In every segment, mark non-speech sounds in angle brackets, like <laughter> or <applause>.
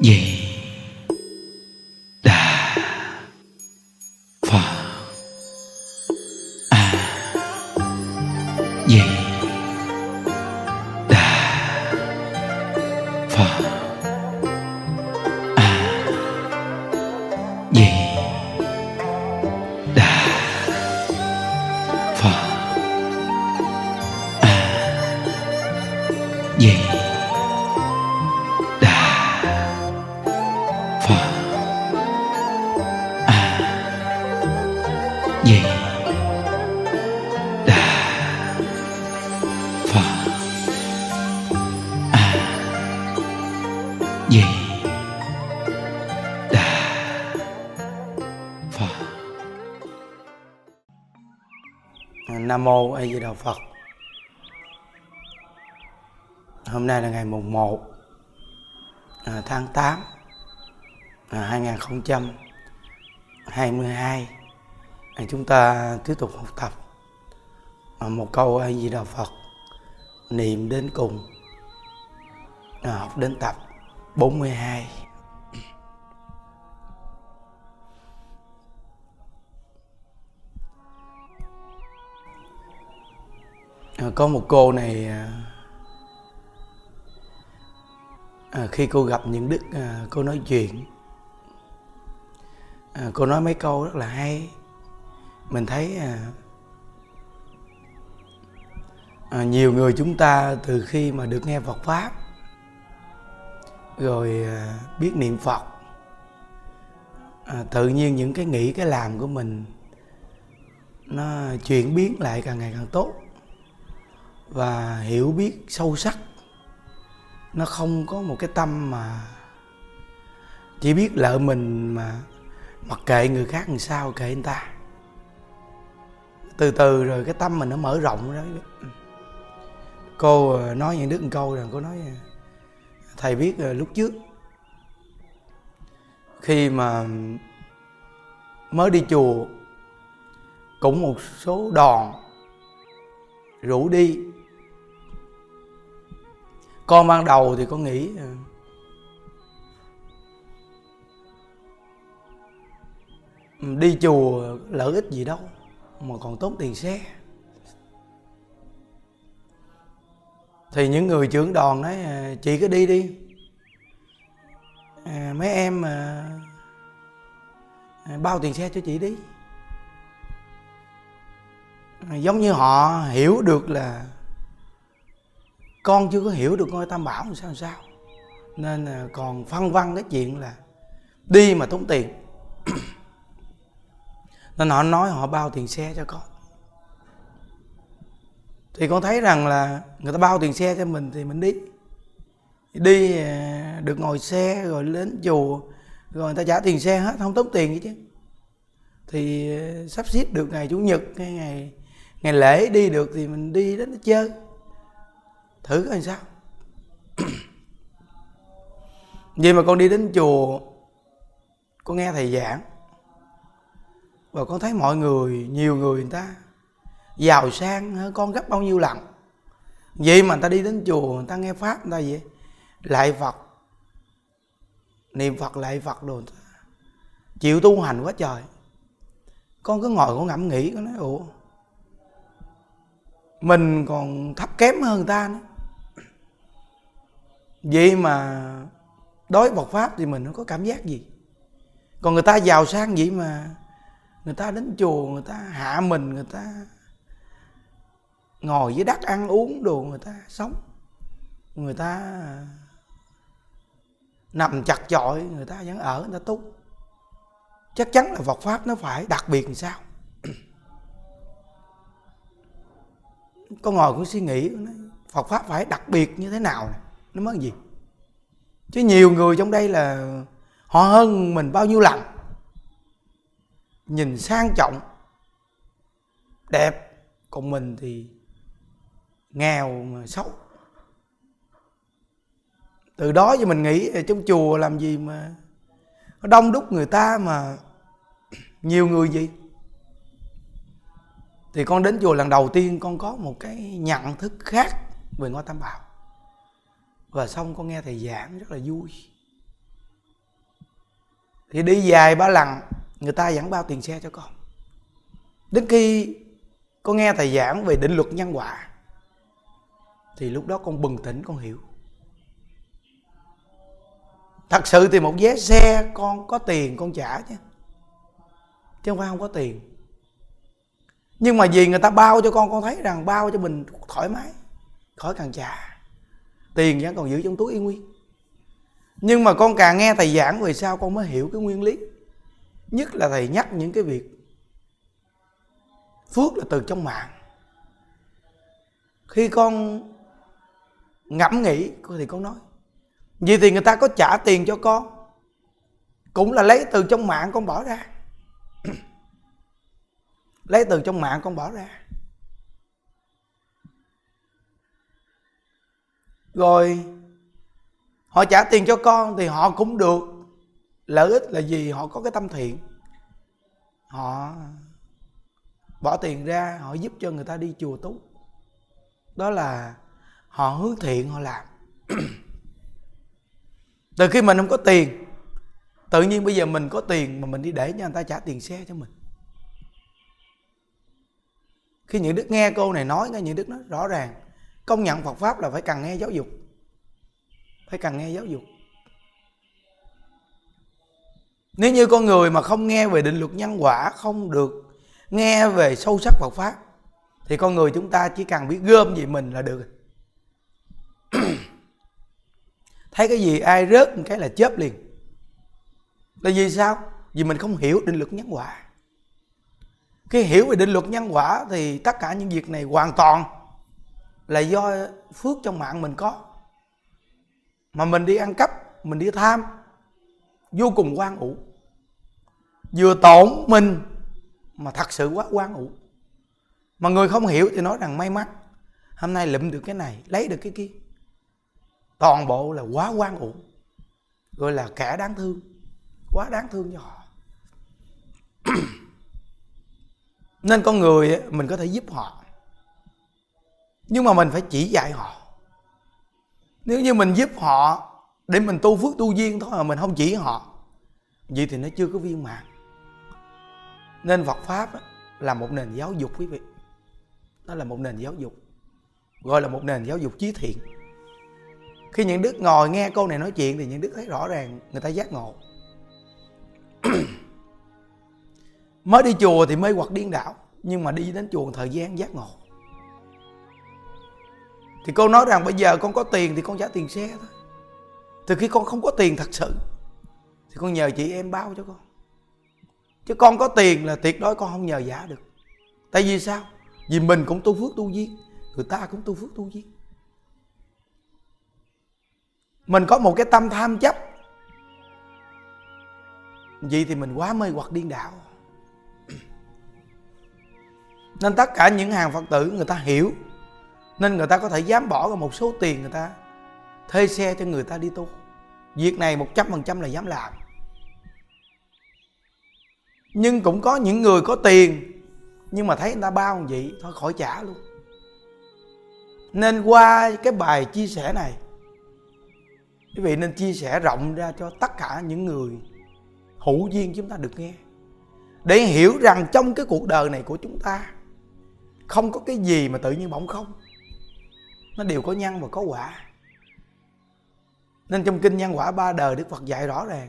di Nam mô A Di Đà Phật. Hôm nay là ngày mùng 1 à, tháng 8 à, 2022. À, chúng ta tiếp tục học tập à, một câu A Di Đà Phật niệm đến cùng. À, học đến tập 42. Có một cô này à, à, khi cô gặp những đức à, cô nói chuyện à, cô nói mấy câu rất là hay. Mình thấy à, à, nhiều người chúng ta từ khi mà được nghe Phật pháp rồi à, biết niệm Phật à, tự nhiên những cái nghĩ cái làm của mình nó chuyển biến lại càng ngày càng tốt và hiểu biết sâu sắc. Nó không có một cái tâm mà chỉ biết lợi mình mà mặc kệ người khác làm sao, kệ người ta. Từ từ rồi cái tâm mình nó mở rộng ra. Cô ờ, nói những đứa một câu rằng cô nói ờ, thầy biết ờ, lúc trước khi mà mới đi chùa cũng một số đòn rủ đi con ban đầu thì con nghĩ ừ. Ừ, đi chùa lợi ích gì đâu mà còn tốn tiền xe. Thì những người trưởng đoàn nói à, chị cứ đi đi. À, mấy em à, à, bao tiền xe cho chị đi. À, giống như họ hiểu được là con chưa có hiểu được ngôi tam bảo làm sao làm sao. Nên là còn phân vân cái chuyện là đi mà tốn tiền. <clears throat> Nên họ nói họ bao tiền xe cho con. Thì con thấy rằng là người ta bao tiền xe cho mình thì mình đi. Đi à, được ngồi xe, rồi đến chùa, rồi người ta trả tiền xe hết, không tốn tiền gì chứ. Thì à, sắp xếp được ngày chủ nhật hay ngày ngày lễ đi được thì mình đi đến chơi thử coi sao. Vậy mà con đi đến chùa, con nghe thầy giảng, và con thấy mọi người, nhiều người người ta giàu sang con gấp bao nhiêu lần. Vậy mà người ta đi đến chùa, người ta nghe pháp, người ta vậy lại phật. Niệm phật lại phật đồ chịu tu hành quá trời. Con cứ ngồi, con ngẫm nghĩ, con nói, ủa, mình còn thấp kém hơn người ta nữa vậy mà đối Phật pháp thì mình không có cảm giác gì. Còn người ta giàu sang vậy mà người ta đến chùa, người ta hạ mình, người ta ngồi dưới đất ăn uống đồ, người ta sống. Người ta nằm chặt chội, người ta vẫn ở, người ta tu. Chắc chắn là Phật pháp nó phải đặc biệt làm sao? Con ngồi cũng suy nghĩ Phật pháp phải đặc biệt như thế nào này? Nó mới gì? Chứ nhiều người trong đây là họ hơn mình bao nhiêu lần. Nhìn sang trọng, đẹp, còn mình thì nghèo mà xấu. Từ đó thì mình nghĩ ở trong chùa làm gì mà nó đông đúc người ta mà <clears throat> nhiều người gì thì con đến chùa lần đầu tiên con có một cái nhận thức khác về ngôi tam bảo và xong con nghe thầy giảng rất là vui. Thì đi dài ba lần, người ta vẫn bao tiền xe cho con. Đến khi con nghe thầy giảng về định luật nhân quả, thì lúc đó con bừng tỉnh, con hiểu. Thật sự thì một vé xe con có tiền, con trả chứ. Chứ không phải không có tiền. Nhưng mà vì người ta bao cho con con thấy rằng bao cho mình thoải mái, khỏi cần trả tiền vẫn còn giữ trong túi y nguyên. Nhưng mà con càng nghe thầy giảng về sau, con mới hiểu cái nguyên lý. Nhất là thầy nhắc những cái việc phước là từ trong mạng. Khi con ngẫm nghĩ, thì con nói vì thì người ta có trả tiền cho con, cũng là lấy từ trong mạng con bỏ ra. <clears throat> Lấy từ trong mạng con bỏ ra. Rồi, họ trả tiền cho con thì họ cũng được. Lợi ích là gì? Họ có cái tâm thiện. Họ bỏ tiền ra, họ giúp cho người ta đi chùa tú đó là họ hướng thiện, họ làm. <clears throat> Từ khi mình không có tiền, tự nhiên bây giờ mình có tiền mà mình đi để cho người ta trả tiền xe cho mình. Khi những đức nghe câu này nói nghe những đức nói rõ ràng công nhận phật pháp là phải cần nghe giáo dục. Phải cần nghe giáo dục. Nếu như con người mà không nghe về định luật nhân quả, không được nghe về sâu sắc Phật pháp, thì con người chúng ta chỉ cần biết gom gì mình là được. <clears throat> Thấy cái gì ai rớt một cái là chớp liền. Là vì sao? Vì mình không hiểu định luật nhân quả. Khi hiểu về định luật nhân quả thì tất cả những việc này hoàn toàn là do phước trong mạng mình có. Mà mình đi ăn cắp, mình đi tham, vô cùng quan ủ. Vừa tổn mình mà thật sự quá quan ủ. Mà người không hiểu thì nói rằng may mắn, hôm nay lụm được cái này, lấy được cái kia. Toàn bộ là quá quan ủ, gọi là kẻ đáng thương, quá đáng thương cho họ. <clears throat> Nên con người mình có thể giúp họ nhưng mà mình phải chỉ dạy họ. Nếu như mình giúp họ để mình tu phước tu duyên thôi mà mình không chỉ họ, vậy thì nó chưa có viên mãn. Nên Phật pháp là một nền giáo dục quý vị. Nó là một nền giáo dục, gọi là một nền giáo dục trí thiện. Khi những đức ngồi nghe câu này nói chuyện thì những đức thấy rõ ràng, người ta giác ngộ. <clears throat> Mới đi chùa thì mới hoặc điên đảo, nhưng mà đi đến chùa thời gian giác ngộ thì cô nói rằng bây giờ con có tiền thì con trả tiền xe thôi. Từ khi con không có tiền thật sự, thì con nhờ chị em bao cho con. Chứ con có tiền là tuyệt đối con không nhờ giả được. Tại vì sao? Vì mình cũng tu phước tu duyên, người ta cũng tu phước tu duyên. Mình có một cái tâm tham chấp. Vậy thì mình quá mê hoặc điên đảo. <clears throat> Nên tất cả những hàng phật tử người ta hiểu nên người ta có thể dám bỏ ra một số tiền người ta, thuê xe cho người ta đi tu. Việc này một trăm phần trăm là dám làm. Nhưng cũng có những người có tiền, nhưng mà thấy người ta bao vậy, thôi khỏi trả luôn. Nên qua cái bài chia sẻ này, quý vị nên chia sẻ rộng ra cho tất cả những người hữu duyên chúng ta được nghe. Để hiểu rằng trong cái cuộc đời này của chúng ta, không có cái gì mà tự nhiên bỗng không nó đều có nhân và có quả. Nên trong kinh nhân quả ba đời, đức phật dạy rõ ràng,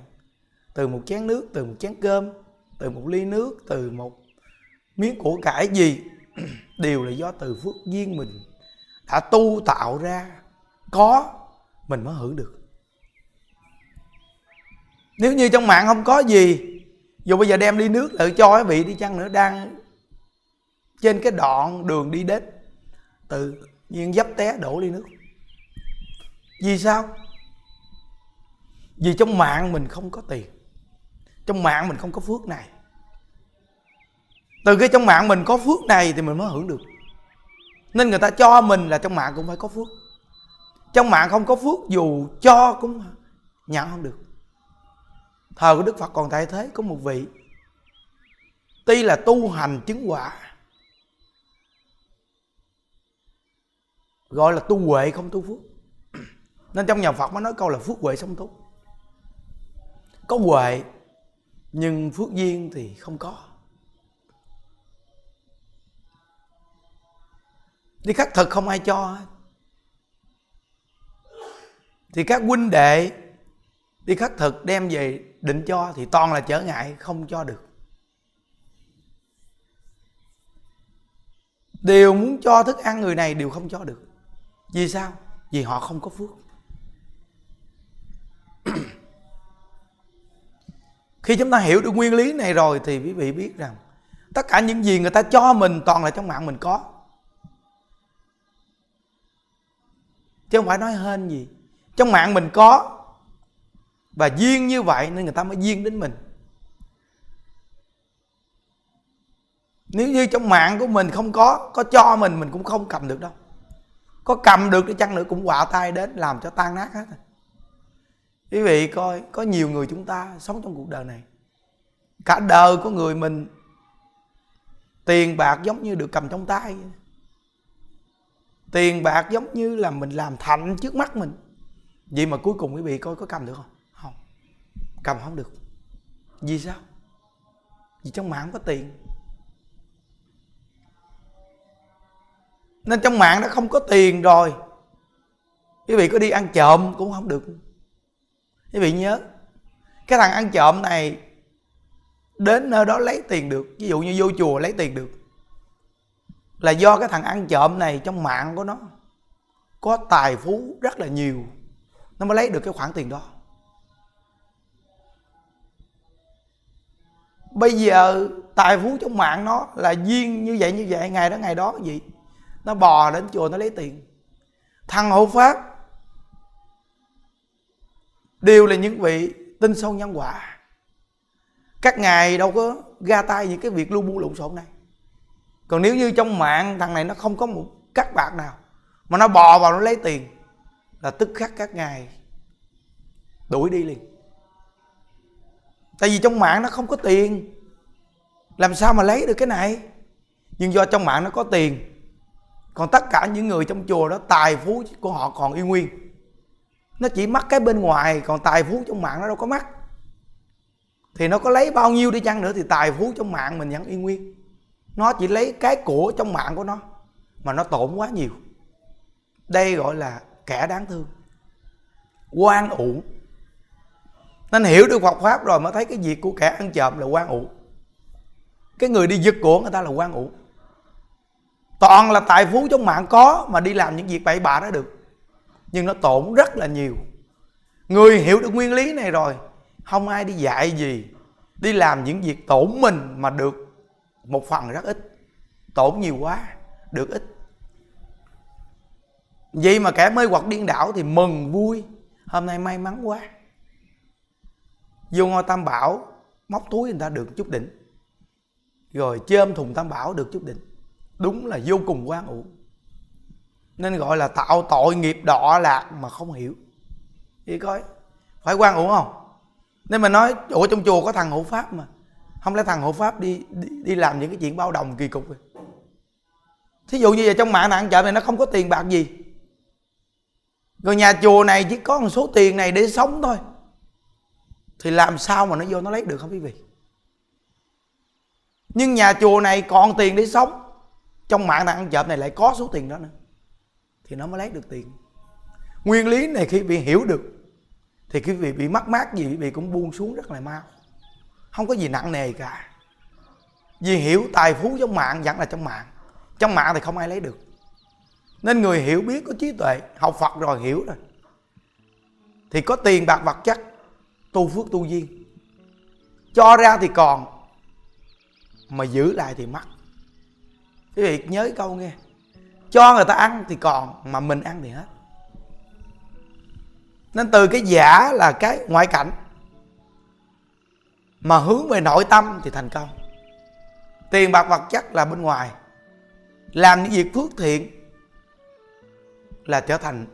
từ một chén nước, từ một chén cơm, từ một ly nước, từ một miếng của cải gì, <clears throat> đều là do từ phước duyên mình đã tu tạo ra. Có, mình mới hưởng được. Nếu như trong mạng không có gì, dù bây giờ đem ly nước lại cho quý vị đi chăng nữa, đang trên cái đoạn đường đi đến, từ nhiên dấp té đổ ly nước. Vì sao? Vì trong mạng mình không có tiền. Trong mạng mình không có phước này. Từ cái trong mạng mình có phước này thì mình mới hưởng được. Nên người ta cho mình là trong mạng cũng phải có phước. Trong mạng không có phước, dù cho cũng nhận không được. Thờ của đức phật còn tại thế có một vị. Tuy là tu hành chứng quả gọi là tu huệ không tu phước. Nên trong nhà phật mới nói câu là phước huệ song tu. Có huệ, nhưng phước duyên thì không có. Đi khắc thực không ai cho thì các huynh đệ đi khắc thực đem về định cho thì toàn là trở ngại, không cho được. Đều muốn cho thức ăn người này đều không cho được vì sao? Vì họ không có phước. <clears throat> Khi chúng ta hiểu được nguyên lý này rồi thì quý vị biết rằng tất cả những gì người ta cho mình toàn là trong mạng mình có. Chứ không phải nói hên gì. Trong mạng mình có và duyên như vậy nên người ta mới duyên đến mình. Nếu như trong mạng của mình không có có cho mình mình cũng không cầm được đâu có cầm được đi chăng nữa cũng quạ tay đến làm cho tan nát hết quý vị coi, có nhiều người chúng ta sống trong cuộc đời này. Cả đời của người mình, tiền bạc giống như được cầm trong tay. Tiền bạc giống như là mình làm thành trước mắt mình. Vậy mà cuối cùng quý vị coi có cầm được không? Không. Cầm không được. Vì sao? Vì trong mạng không có tiền. Nên trong mạng nó không có tiền rồi. Quý vị có đi ăn trộm cũng không được. Quý vị nhớ, cái thằng ăn trộm này đến nơi đó lấy tiền được. Ví dụ như vô chùa lấy tiền được. Là do cái thằng ăn trộm này trong mạng của nó có tài phú rất là nhiều. Nó mới lấy được cái khoản tiền đó. Bây giờ tài phú trong mạng nó là duyên như vậy như vậy, ngày đó ngày đó, gì? Nó bò đến chùa nó lấy tiền. Thằng hộ pháp đều là những vị tin sâu nhân quả. Các ngài đâu có ra tay những cái việc lu bu lộn xộn này. Còn nếu như trong mạng thằng này nó không có một cắt bạc nào mà nó bò vào nó lấy tiền, là tức khắc các ngài đuổi đi liền. Tại vì trong mạng nó không có tiền, làm sao mà lấy được cái này? Nhưng do trong mạng nó có tiền còn tất cả những người trong chùa đó, tài phú của họ còn y nguyên. Nó chỉ mắc cái bên ngoài, còn tài phú trong mạng nó đâu có mắc. Thì nó có lấy bao nhiêu đi chăng nữa thì tài phú trong mạng mình vẫn y nguyên. Nó chỉ lấy cái của trong mạng của nó, mà nó tổn quá nhiều. Đây gọi là kẻ đáng thương. Quan uổng nên hiểu được Phật pháp rồi mới thấy cái việc của kẻ ăn trộm là quan uổng cái người đi giật của người ta là quan uổng toàn là tài phú trong mạng có mà đi làm những việc bậy bạ đó được. Nhưng nó tổn rất là nhiều. Người hiểu được nguyên lý này rồi, không ai đi dạy gì, đi làm những việc tổn mình mà được một phần rất ít. Tổn nhiều quá, được ít. Vậy mà kẻ mới hoặc điên đảo thì mừng, vui. Hôm nay may mắn quá. Vô ngôi tam bảo, móc túi người ta được chút đỉnh. Rồi chơm thùng tam bảo được chút đỉnh đúng là vô cùng quan uổng nên gọi là tạo tội nghiệp đọa lạc mà không hiểu. Thì coi phải quan uổng không? Nên mà nói ủa trong chùa có thằng hộ pháp mà. Không lẽ thằng hộ pháp đi đi, đi làm những cái chuyện bao đồng kỳ cục rồi thí dụ như vậy trong mạng nạn chợ này nó không có tiền bạc gì. Rồi nhà chùa này chỉ có một số tiền này để sống thôi. Thì làm sao mà nó vô nó lấy được không quý vị? Nhưng nhà chùa này còn tiền để sống trong mạng thằng ăn chợp này lại có số tiền đó nữa. Thì nó mới lấy được tiền. Nguyên lý này khi bị hiểu được, thì quý vị bị mắc mát gì quý vị cũng buông xuống rất là mau. Không có gì nặng nề cả. Vì hiểu tài phú trong mạng vẫn là trong mạng. Trong mạng thì không ai lấy được. Nên người hiểu biết có trí tuệ, học phật rồi hiểu rồi. Thì có tiền, bạc, vật chất, tu phước tu duyên. Cho ra thì còn, mà giữ lại thì mất quý vị nhớ câu nghe, cho người ta ăn thì còn, mà mình ăn thì hết. Nên từ cái giả là cái ngoại cảnh, mà hướng về nội tâm thì thành công. Tiền bạc vật chất là bên ngoài, làm những việc phước thiện là trở thành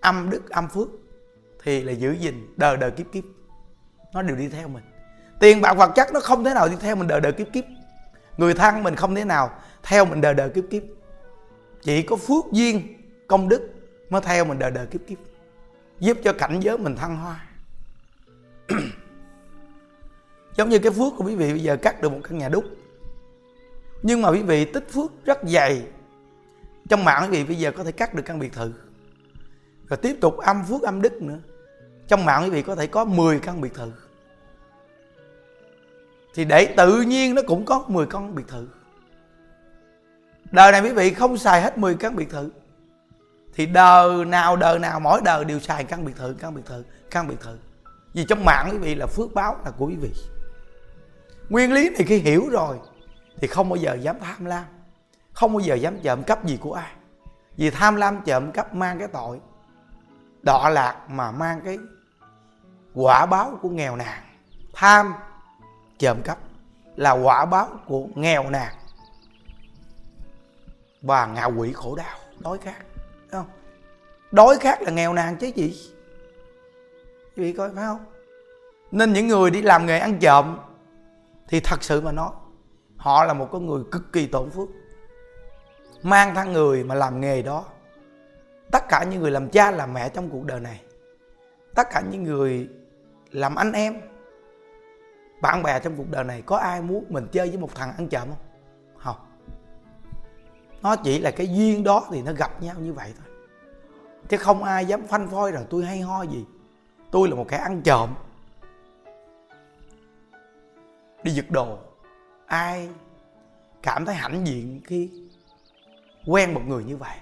âm đức, âm phước, thì là giữ gìn đời đời kiếp kiếp. Nó đều đi theo mình. Tiền bạc vật chất nó không thể nào đi theo mình đời đời kiếp kiếp người thân mình không thể nào, theo mình đời đời kiếp kiếp. Chỉ có phước duyên, công đức mới theo mình đời đời kiếp kiếp. Giúp cho cảnh giới mình thăng hoa. <clears throat> Giống như cái phước của quý vị bây giờ cắt được một căn nhà đúc. Nhưng mà quý vị tích phước rất dày. Trong mạng quý vị bây giờ có thể cắt được căn biệt thự. Rồi tiếp tục âm phước âm đức nữa. Trong mạng quý vị có thể có 10 căn biệt thự thì để tự nhiên nó cũng có 10 căn biệt thự. Đời này quý vị không xài hết 10 căn biệt thự. Thì đời nào đời nào, mỗi đời đều xài căn biệt thự, căn biệt thự, căn biệt thự. Vì trong mạng quý vị là phước báo là của quý vị. Nguyên lý này khi hiểu rồi thì không bao giờ dám tham lam. Không bao giờ dám trộm cắp gì của ai. Vì tham lam trộm cắp mang cái tội đọa lạc mà mang cái quả báo của nghèo nàn. Tham trộm cắp là quả báo của nghèo nàn. Và ngạ quỷ khổ đau, đói khát đúng không? Đói khát là nghèo nàn chứ gì? Quý vị coi, phải không? Nên những người đi làm nghề ăn trộm thì thật sự mà nói, họ là một con người cực kỳ tổn phước. Mang thân người mà làm nghề đó, tất cả những người làm cha, làm mẹ trong cuộc đời này, tất cả những người làm anh em bạn bè trong cuộc đời này có ai muốn mình chơi với một thằng ăn trộm không? Không. Nó chỉ là cái duyên đó thì nó gặp nhau như vậy thôi. Chứ không ai dám phanh phoi rằng tôi hay ho gì. Tôi là một kẻ ăn trộm. Đi giật đồ. Ai cảm thấy hãnh diện khi quen một người như vậy?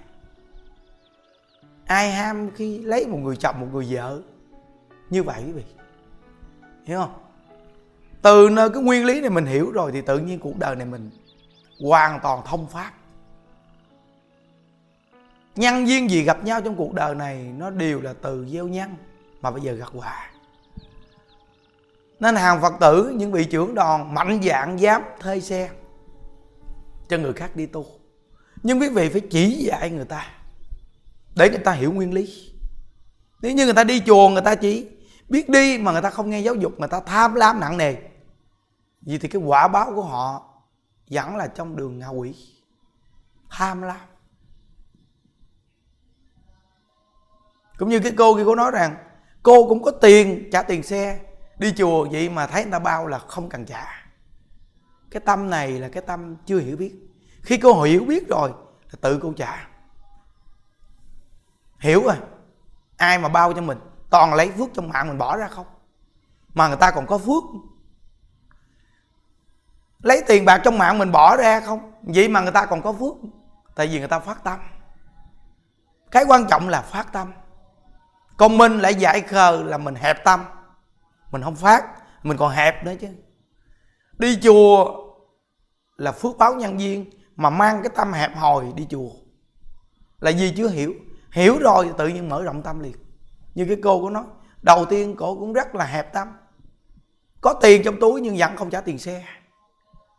Ai ham khi lấy một người chồng, một người vợ như vậy quý vị? Hiểu không? Từ nơi cái nguyên lý này mình hiểu rồi thì tự nhiên cuộc đời này mình hoàn toàn thông phát. Nhân duyên gì gặp nhau trong cuộc đời này nó đều là từ gieo nhân mà bây giờ gặt quả nên hàng phật tử, những vị trưởng đoàn mạnh dạng dám thuê xe cho người khác đi tu. Nhưng quý vị phải chỉ dạy người ta để người ta hiểu nguyên lý. Nếu như người ta đi chùa, người ta chỉ biết đi mà người ta không nghe giáo dục, người ta tham lam nặng nề. Vì thì cái quả báo của họ vẫn là trong đường ngạ quỷ. Tham lam. Cũng như cái cô kia cô nói rằng, cô cũng có tiền, trả tiền xe, đi chùa vậy mà thấy người ta bao là không cần trả. Cái tâm này là cái tâm chưa hiểu biết. Khi cô hiểu biết rồi là tự cô trả. Hiểu rồi. Ai mà bao cho mình? Toàn lấy phước trong mạng mình bỏ ra không? Mà người ta còn có phước. Lấy tiền bạc trong mạng mình bỏ ra không? Vậy mà người ta còn có phước. Tại vì người ta phát tâm. Cái quan trọng là phát tâm. Còn mình lại giải khờ là mình hẹp tâm. Mình không phát, mình còn hẹp nữa chứ. Đi chùa là phước báo nhân viên mà mang cái tâm hẹp hòi đi chùa. Là gì chưa hiểu. Hiểu rồi tự nhiên mở rộng tâm liền như cái cô của nó. Đầu tiên cổ cũng rất là hẹp tâm có tiền trong túi nhưng vẫn không trả tiền xe.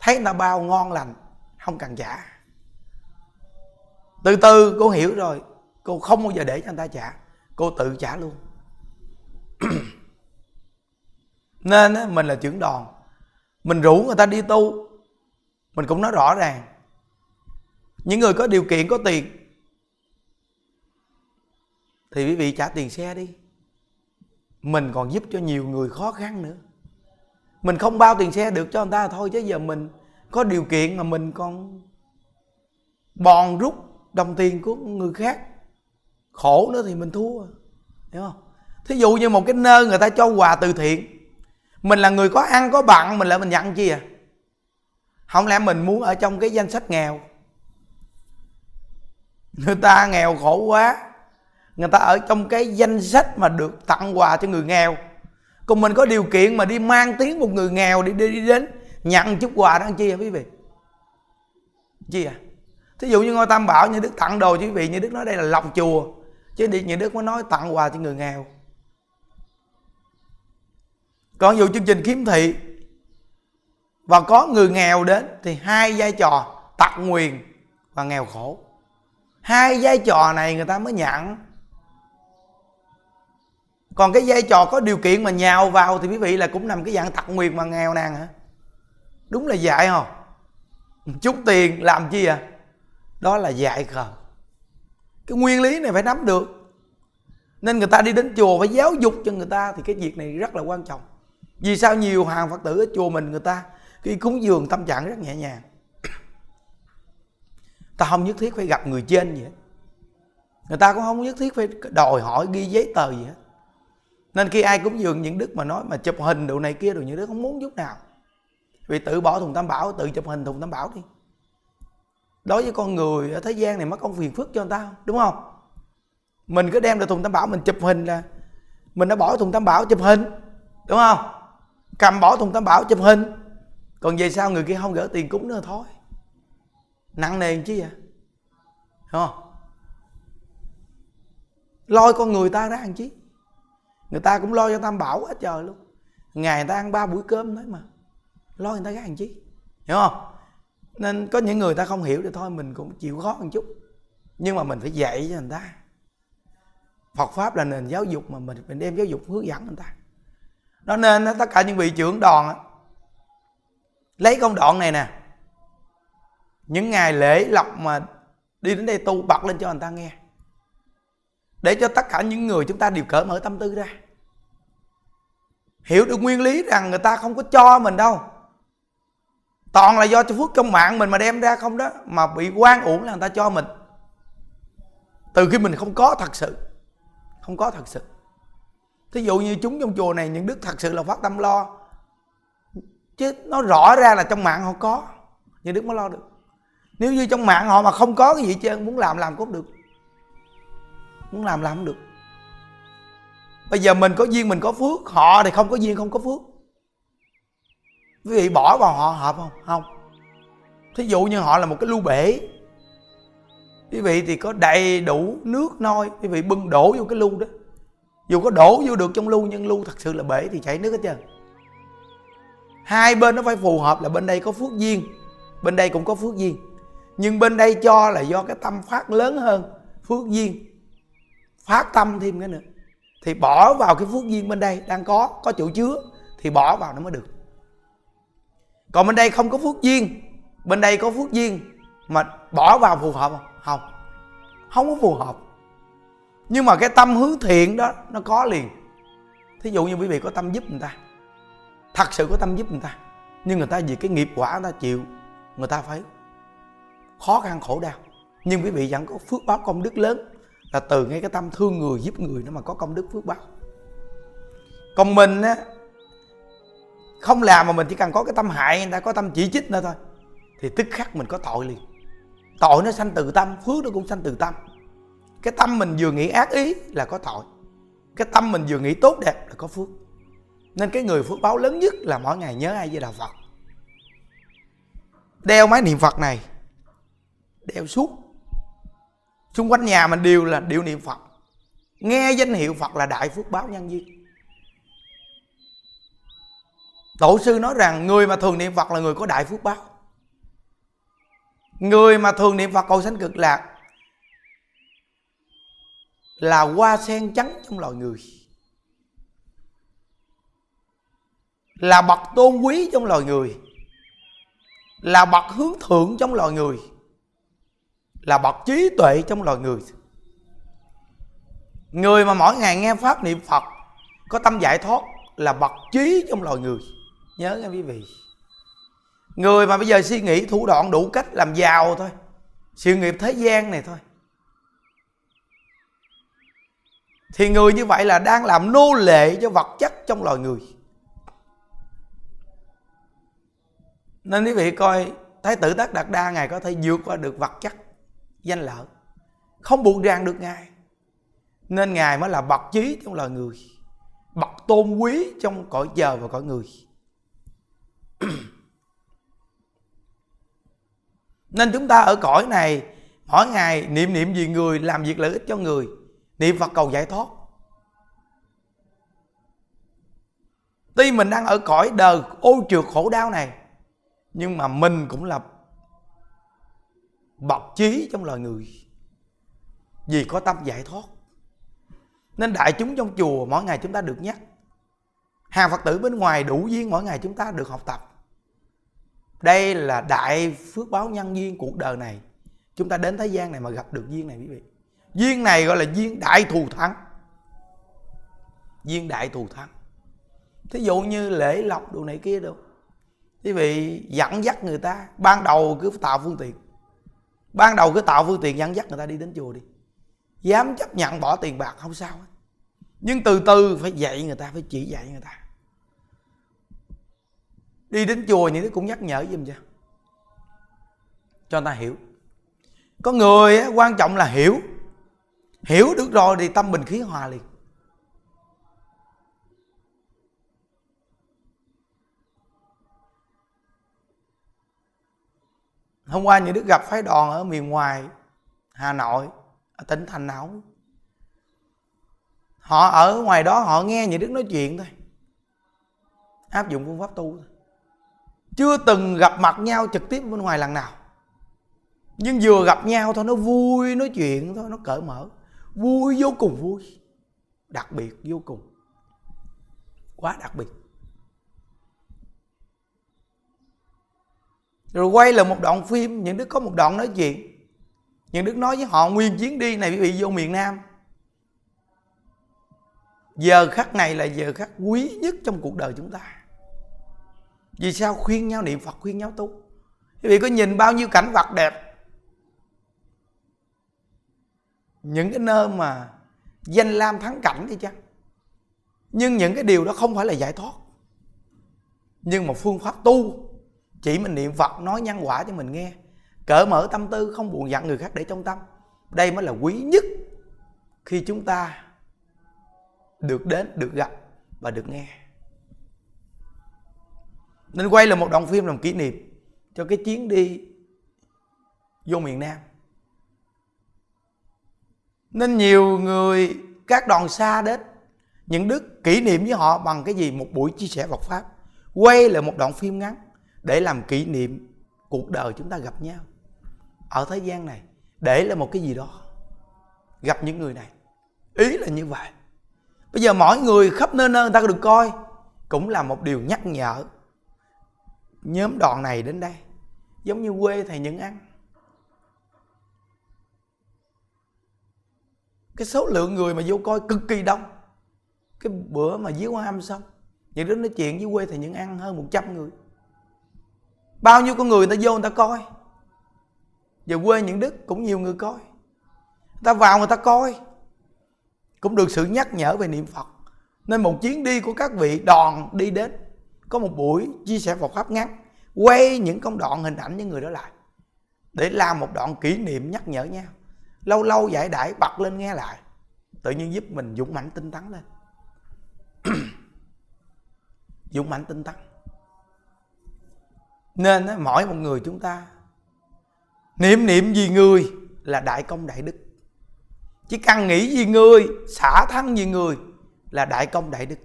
Thấy người ta bao ngon lành không cần trả. Từ từ cô hiểu rồi cô không bao giờ để cho người ta trả. Cô tự trả luôn. <clears throat> Nên á, mình là trưởng đoàn. Mình rủ người ta đi tu. Mình cũng nói rõ ràng. Những người có điều kiện có tiền thì quý vị trả tiền xe đi. Mình còn giúp cho nhiều người khó khăn nữa. Mình không bao tiền xe được cho người ta thôi, chứ giờ mình có điều kiện mà mình còn bòn rút đồng tiền của người khác. Khổ nữa thì mình thua, hiểu không? Thí dụ như một cái nơi người ta cho quà từ thiện, mình là người có ăn có bặn mình lại mình nhận chi à? Không lẽ mình muốn ở trong cái danh sách nghèo? Người ta nghèo khổ quá người ta ở trong cái danh sách mà được tặng quà cho người nghèo. Còn mình có điều kiện mà đi mang tiếng một người nghèo đi đi, đi đến nhận chút quà đó chi hả quý vị? Chi à? Thí dụ như ngôi tam bảo như đức tặng đồ cho quý vị như đức nói đây là lòng chùa. Chứ đi như đức mới nói tặng quà cho người nghèo. Còn dù chương trình kiếm thị và có người nghèo đến thì hai vai trò tặc nguyền và nghèo khổ. Hai vai trò này người ta mới nhận còn cái vai trò có điều kiện mà nhào vào thì quý vị là cũng nằm cái dạng tặc nguyệt mà nghèo nàn hả? Đúng là dạy không chút tiền làm chi à? Đó là dạy khờ. Cái nguyên lý này phải nắm được. Nên người ta đi đến chùa phải giáo dục cho người ta thì cái việc này rất là quan trọng. Vì sao nhiều hàng phật tử ở chùa mình người ta khi cúng dường tâm trạng rất nhẹ nhàng? Ta không nhất thiết phải gặp người trên gì hết. Người ta cũng không nhất thiết phải đòi hỏi ghi giấy tờ gì hết nên khi ai cúng dường những đức mà nói mà chụp hình đồ này kia đồ những đức không muốn chút nào. Vì tự bỏ thùng tam bảo, tự chụp hình thùng tam bảo đi. Đối với con người ở thế gian này mất công phiền phức cho người ta, đúng không? Mình cứ đem được thùng tam bảo mình chụp hình là mình đã bỏ thùng tam bảo chụp hình, đúng không? Cầm bỏ thùng tam bảo chụp hình. Còn về sau người kia không gỡ tiền cúng nữa thôi. Nặng nề chứ vậy? Đúng không? Lôi con người ta ra ăn chí người ta cũng lo cho tam bảo hết trời luôn. Ngày người ta ăn ba buổi cơm đấy mà. Lo người ta ra ăn chi? Hiểu không? Nên có những người ta không hiểu thì thôi, mình cũng chịu khó một chút. Nhưng mà mình phải dạy cho người ta. Phật pháp là nền giáo dục mà mình mình đem giáo dục hướng dẫn người ta. Đó nên tất cả những vị trưởng đoàn lấy công đoạn này nè. Những ngày lễ lộc mà đi đến đây tu, bật lên cho người ta nghe để cho tất cả những người chúng ta đều cởi mở tâm tư ra. Hiểu được nguyên lý rằng người ta không có cho mình đâu. Toàn là do cho phước trong mạng mình mà đem ra không đó, mà bị quan uổng là người ta cho mình. Từ khi mình không có thật sự, không có thật sự. Thí dụ như chúng trong chùa này, những đức thật sự là phát tâm lo. Chứ nó rõ ra là trong mạng họ có những đức mới lo được. Nếu như trong mạng họ mà không có cái gì chứ muốn làm làm cũng được muốn làm làm không được. Bây giờ mình có duyên, mình có phước, họ thì không có duyên, không có phước. Quý vị bỏ vào họ hợp không? Không. Thí dụ như họ là một cái lưu bể. Quý vị thì có đầy đủ nước nôi quý vị bưng đổ vô cái lưu đó. Dù có đổ vô được trong lưu, nhưng lưu thật sự là bể thì chảy nước hết trơn. Hai bên nó phải phù hợp là bên đây có phước duyên, bên đây cũng có phước duyên. Nhưng bên đây cho là do cái tâm phát lớn hơn, phước duyên phát tâm thêm cái nữa. Thì bỏ vào cái phước duyên bên đây đang có có chỗ chứa, thì bỏ vào nó mới được. Còn bên đây không có phước duyên, bên đây có phước duyên mà bỏ vào phù hợp không? Không. Không có phù hợp. Nhưng mà cái tâm hướng thiện đó, nó có liền. Thí dụ như quý vị có tâm giúp người ta, thật sự có tâm giúp người ta, nhưng người ta vì cái nghiệp quả người ta chịu, người ta phải khó khăn khổ đau. Nhưng quý vị vẫn có phước báo công đức lớn là từ ngay cái tâm thương người, giúp người nó mà có công đức phước báo. Còn mình á, không làm mà mình chỉ cần có cái tâm hại, người ta có tâm chỉ trích nữa thôi, thì tức khắc mình có tội liền. Tội nó sanh từ tâm, phước nó cũng sanh từ tâm. Cái tâm mình vừa nghĩ ác ý là có tội, cái tâm mình vừa nghĩ tốt đẹp là có phước. Nên cái người phước báo lớn nhất là mỗi ngày nhớ ai với đạo phật. Đeo máy niệm phật này, đeo suốt xung quanh nhà mình đều là điệu niệm phật. Nghe danh hiệu phật là đại phước báo nhân duyên. Tổ sư nói rằng, người mà thường niệm phật là người có đại phước báo. Người mà thường niệm phật cầu sanh cực lạc là hoa sen trắng trong loài người. Là bậc tôn quý trong loài người. Là bậc hướng thượng trong loài người là bậc trí tuệ trong loài người. Người mà mỗi ngày nghe pháp niệm phật, có tâm giải thoát là bậc trí trong loài người. Nhớ nghe quý vị. Người mà bây giờ suy nghĩ thủ đoạn đủ cách làm giàu thôi, sự nghiệp thế gian này thôi, thì người như vậy là đang làm nô lệ cho vật chất trong loài người. Nên quý vị coi thái tử tất đạt đa ngài có thể vượt qua được vật chất danh lợi. Không buộc ràng được ngài. Nên ngài mới là bậc trí trong loài người, bậc tôn quý trong cõi giờ và cõi người. <clears throat> Nên chúng ta ở cõi này, mỗi ngày niệm niệm vì người, làm việc lợi ích cho người, niệm phật cầu giải thoát. Tuy mình đang ở cõi đời ô trượt khổ đau này, nhưng mà mình cũng là bậc trí trong loài người vì có tâm giải thoát. Nên đại chúng trong chùa mỗi ngày chúng ta được nhắc. Hàng phật tử bên ngoài đủ duyên mỗi ngày chúng ta được học tập. Đây là đại phước báo nhân duyên cuộc đời này. Chúng ta đến thế gian này mà gặp được duyên này quý vị. Duyên này gọi là duyên đại thù thắng. Duyên đại thù thắng. Thí dụ như lễ lọc đồ này kia đâu. Quý vị dẫn dắt người ta, ban đầu cứ tạo phương tiện ban đầu cứ tạo phương tiện dẫn dắt người ta đi đến chùa đi. Dám chấp nhận bỏ tiền bạc không sao hết. Nhưng từ từ phải dạy người ta phải chỉ dạy người ta. Đi đến chùa những nó cũng nhắc nhở giùm cho cho người ta hiểu. Có người á, quan trọng là hiểu. Hiểu được rồi thì tâm bình khí hòa liền. Hôm qua những đứa gặp phái đoàn ở miền ngoài hà nội, ở tỉnh thành nào họ ở ngoài đó họ nghe những đức nói chuyện thôi. Áp dụng phương pháp tu thôi. Chưa từng gặp mặt nhau trực tiếp bên ngoài lần nào. Nhưng vừa gặp nhau thôi, nó vui nói chuyện thôi, nó cởi mở. Vui vô cùng vui. Đặc biệt vô cùng. Quá đặc biệt. Rồi quay là một đoạn phim, những đứa có một đoạn nói chuyện. Những đức nói với họ, nguyên chuyến đi này quý vị vô miền nam. Giờ khắc này là giờ khắc quý nhất trong cuộc đời chúng ta. Vì sao khuyên nhau niệm phật, khuyên nhau tu? Quý vị có nhìn bao nhiêu cảnh vật đẹp. Những cái nơi mà danh lam thắng cảnh đi chăng? Nhưng những cái điều đó không phải là giải thoát. Nhưng mà phương pháp tu chỉ mình niệm phật nói nhân quả cho mình nghe. Cởi mở tâm tư, không buồn giận người khác để trong tâm. Đây mới là quý nhất khi chúng ta được đến, được gặp và được nghe. Nên quay là một đoạn phim làm kỷ niệm cho cái chuyến đi vô miền nam. Nên nhiều người, các đoàn xa đến, những đức kỷ niệm với họ bằng cái gì? Một buổi chia sẻ Phật pháp. Quay lại một đoạn phim ngắn để làm kỷ niệm cuộc đời chúng ta gặp nhau. Ở thế gian này, để là một cái gì đó, gặp những người này, ý là như vậy. Bây giờ mỗi người khắp nơi nơi người ta được coi, cũng là một điều nhắc nhở. Nhóm đoàn này đến đây, giống như quê thầy nhân ăn cái số lượng người mà vô coi cực kỳ đông. Cái bữa mà dưới quan âm xong, những đứa nói chuyện với quê thầy nhân ăn hơn 100 người bao nhiêu con người người ta vô người ta coi. Giờ quê những đức cũng nhiều người coi. Người ta vào người ta coi. Cũng được sự nhắc nhở về niệm Phật. Nên một chuyến đi của các vị đòn đi đến, Có một buổi chia sẻ Phật Pháp ngắn, Quay những công đoạn hình ảnh những người đó lại. Để làm một đoạn kỷ niệm nhắc nhở nhau Lâu lâu giải đãi bật lên nghe lại. Tự nhiên giúp mình dũng mãnh tinh tấn lên. <clears throat> Dũng mãnh tinh tấn nên mỗi một người chúng ta, niệm niệm vì người là đại công đại đức. Chỉ cần nghĩ vì người, xả thân vì người là đại công đại đức.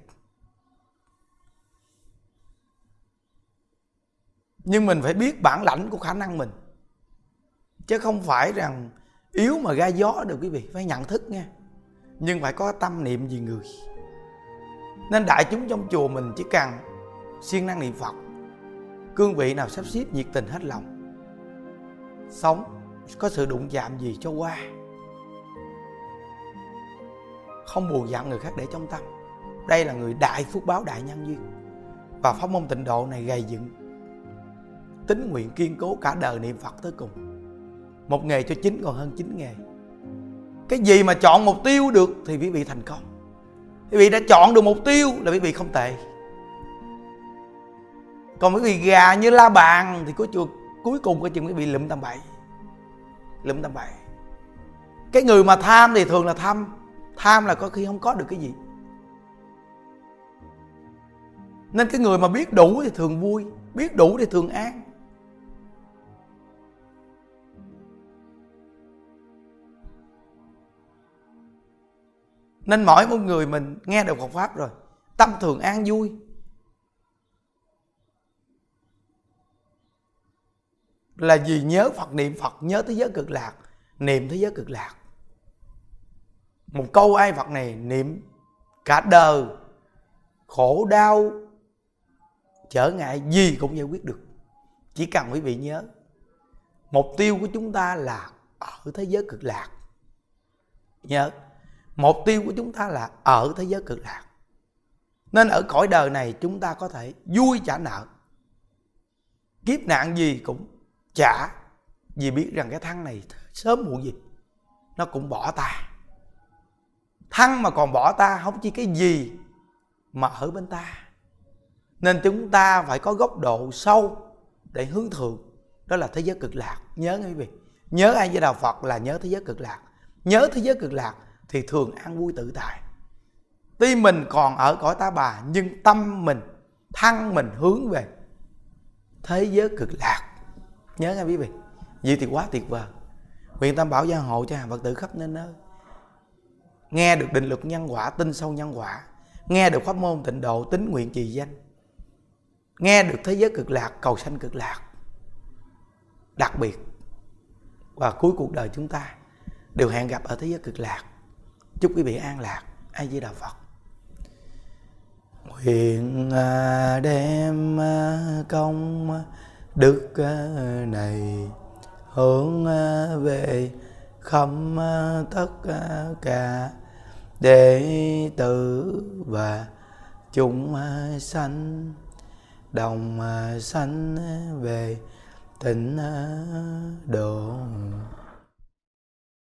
Nhưng mình phải biết bản lãnh của khả năng mình. Chứ không phải rằng yếu mà ra gió được quý vị, phải nhận thức nha nhưng phải có tâm niệm vì người. Nên đại chúng trong chùa mình chỉ cần siêng năng niệm phật cương vị nào sắp xếp nhiệt tình hết lòng? Sống có sự đụng chạm gì cho qua? Không buồn giận người khác để trong tâm. Đây là người đại phước báo đại nhân duyên. Và pháp môn tịnh độ này gây dựng. Tính nguyện kiên cố cả đời niệm phật tới cùng. Một nghề cho chính còn hơn chín nghề. Cái gì mà chọn mục tiêu được thì quý vị thành công. Quý vị đã chọn được mục tiêu là quý vị không tệ còn quý vị gà như la bàn thì có chùa cuối cùng coi chừng quý bị lụm tầm bậy. Lụm tầm bậy. Cái người mà tham thì thường là tham tham là có khi không có được cái gì. Nên cái người mà biết đủ thì thường vui, biết đủ thì thường an. Nên mỗi một người mình nghe được Phật pháp rồi, tâm thường an vui. Là vì nhớ Phật niệm Phật, nhớ thế giới cực lạc, niệm thế giới cực lạc. Một câu ai Phật này niệm cả đời, khổ đau, trở ngại gì cũng giải quyết được. Chỉ cần quý vị nhớ, mục tiêu của chúng ta là ở thế giới cực lạc. Nhớ, mục tiêu của chúng ta là ở thế giới cực lạc. Nên ở cõi đời này chúng ta có thể vui trả nợ, kiếp nạn gì cũng trả vì biết rằng cái thân này sớm muộn gì, nó cũng bỏ ta. Thân mà còn bỏ ta không chỉ cái gì mà ở bên ta. Nên chúng ta phải có góc độ sâu để hướng thượng. Đó là thế giới cực lạc. Nhớ nghe quý vị. Nhớ ai với đạo phật là nhớ thế giới cực lạc. Nhớ thế giới cực lạc thì thường an vui tự tại. Tuy mình còn ở cõi ta bà, nhưng tâm mình thân mình hướng về thế giới cực lạc nhớ nghe quý vị. Vậy thì quá tuyệt vời. Nguyện tam bảo gia hộ cho hàng phật tử khắp nơi nơi. Nghe được định luật nhân quả, tin sâu nhân quả. Nghe được pháp môn tịnh độ, tính nguyện trì danh. Nghe được thế giới cực lạc, cầu sanh cực lạc. Đặc biệt. Và cuối cuộc đời chúng ta đều hẹn gặp ở thế giới cực lạc. Chúc quý vị an lạc. Ai di đà phật. Nguyện à, đem à, công đức à, này, hướng à, về khắp à, tất cả đệ tử và chúng sanh, đồng sanh về tịnh độ.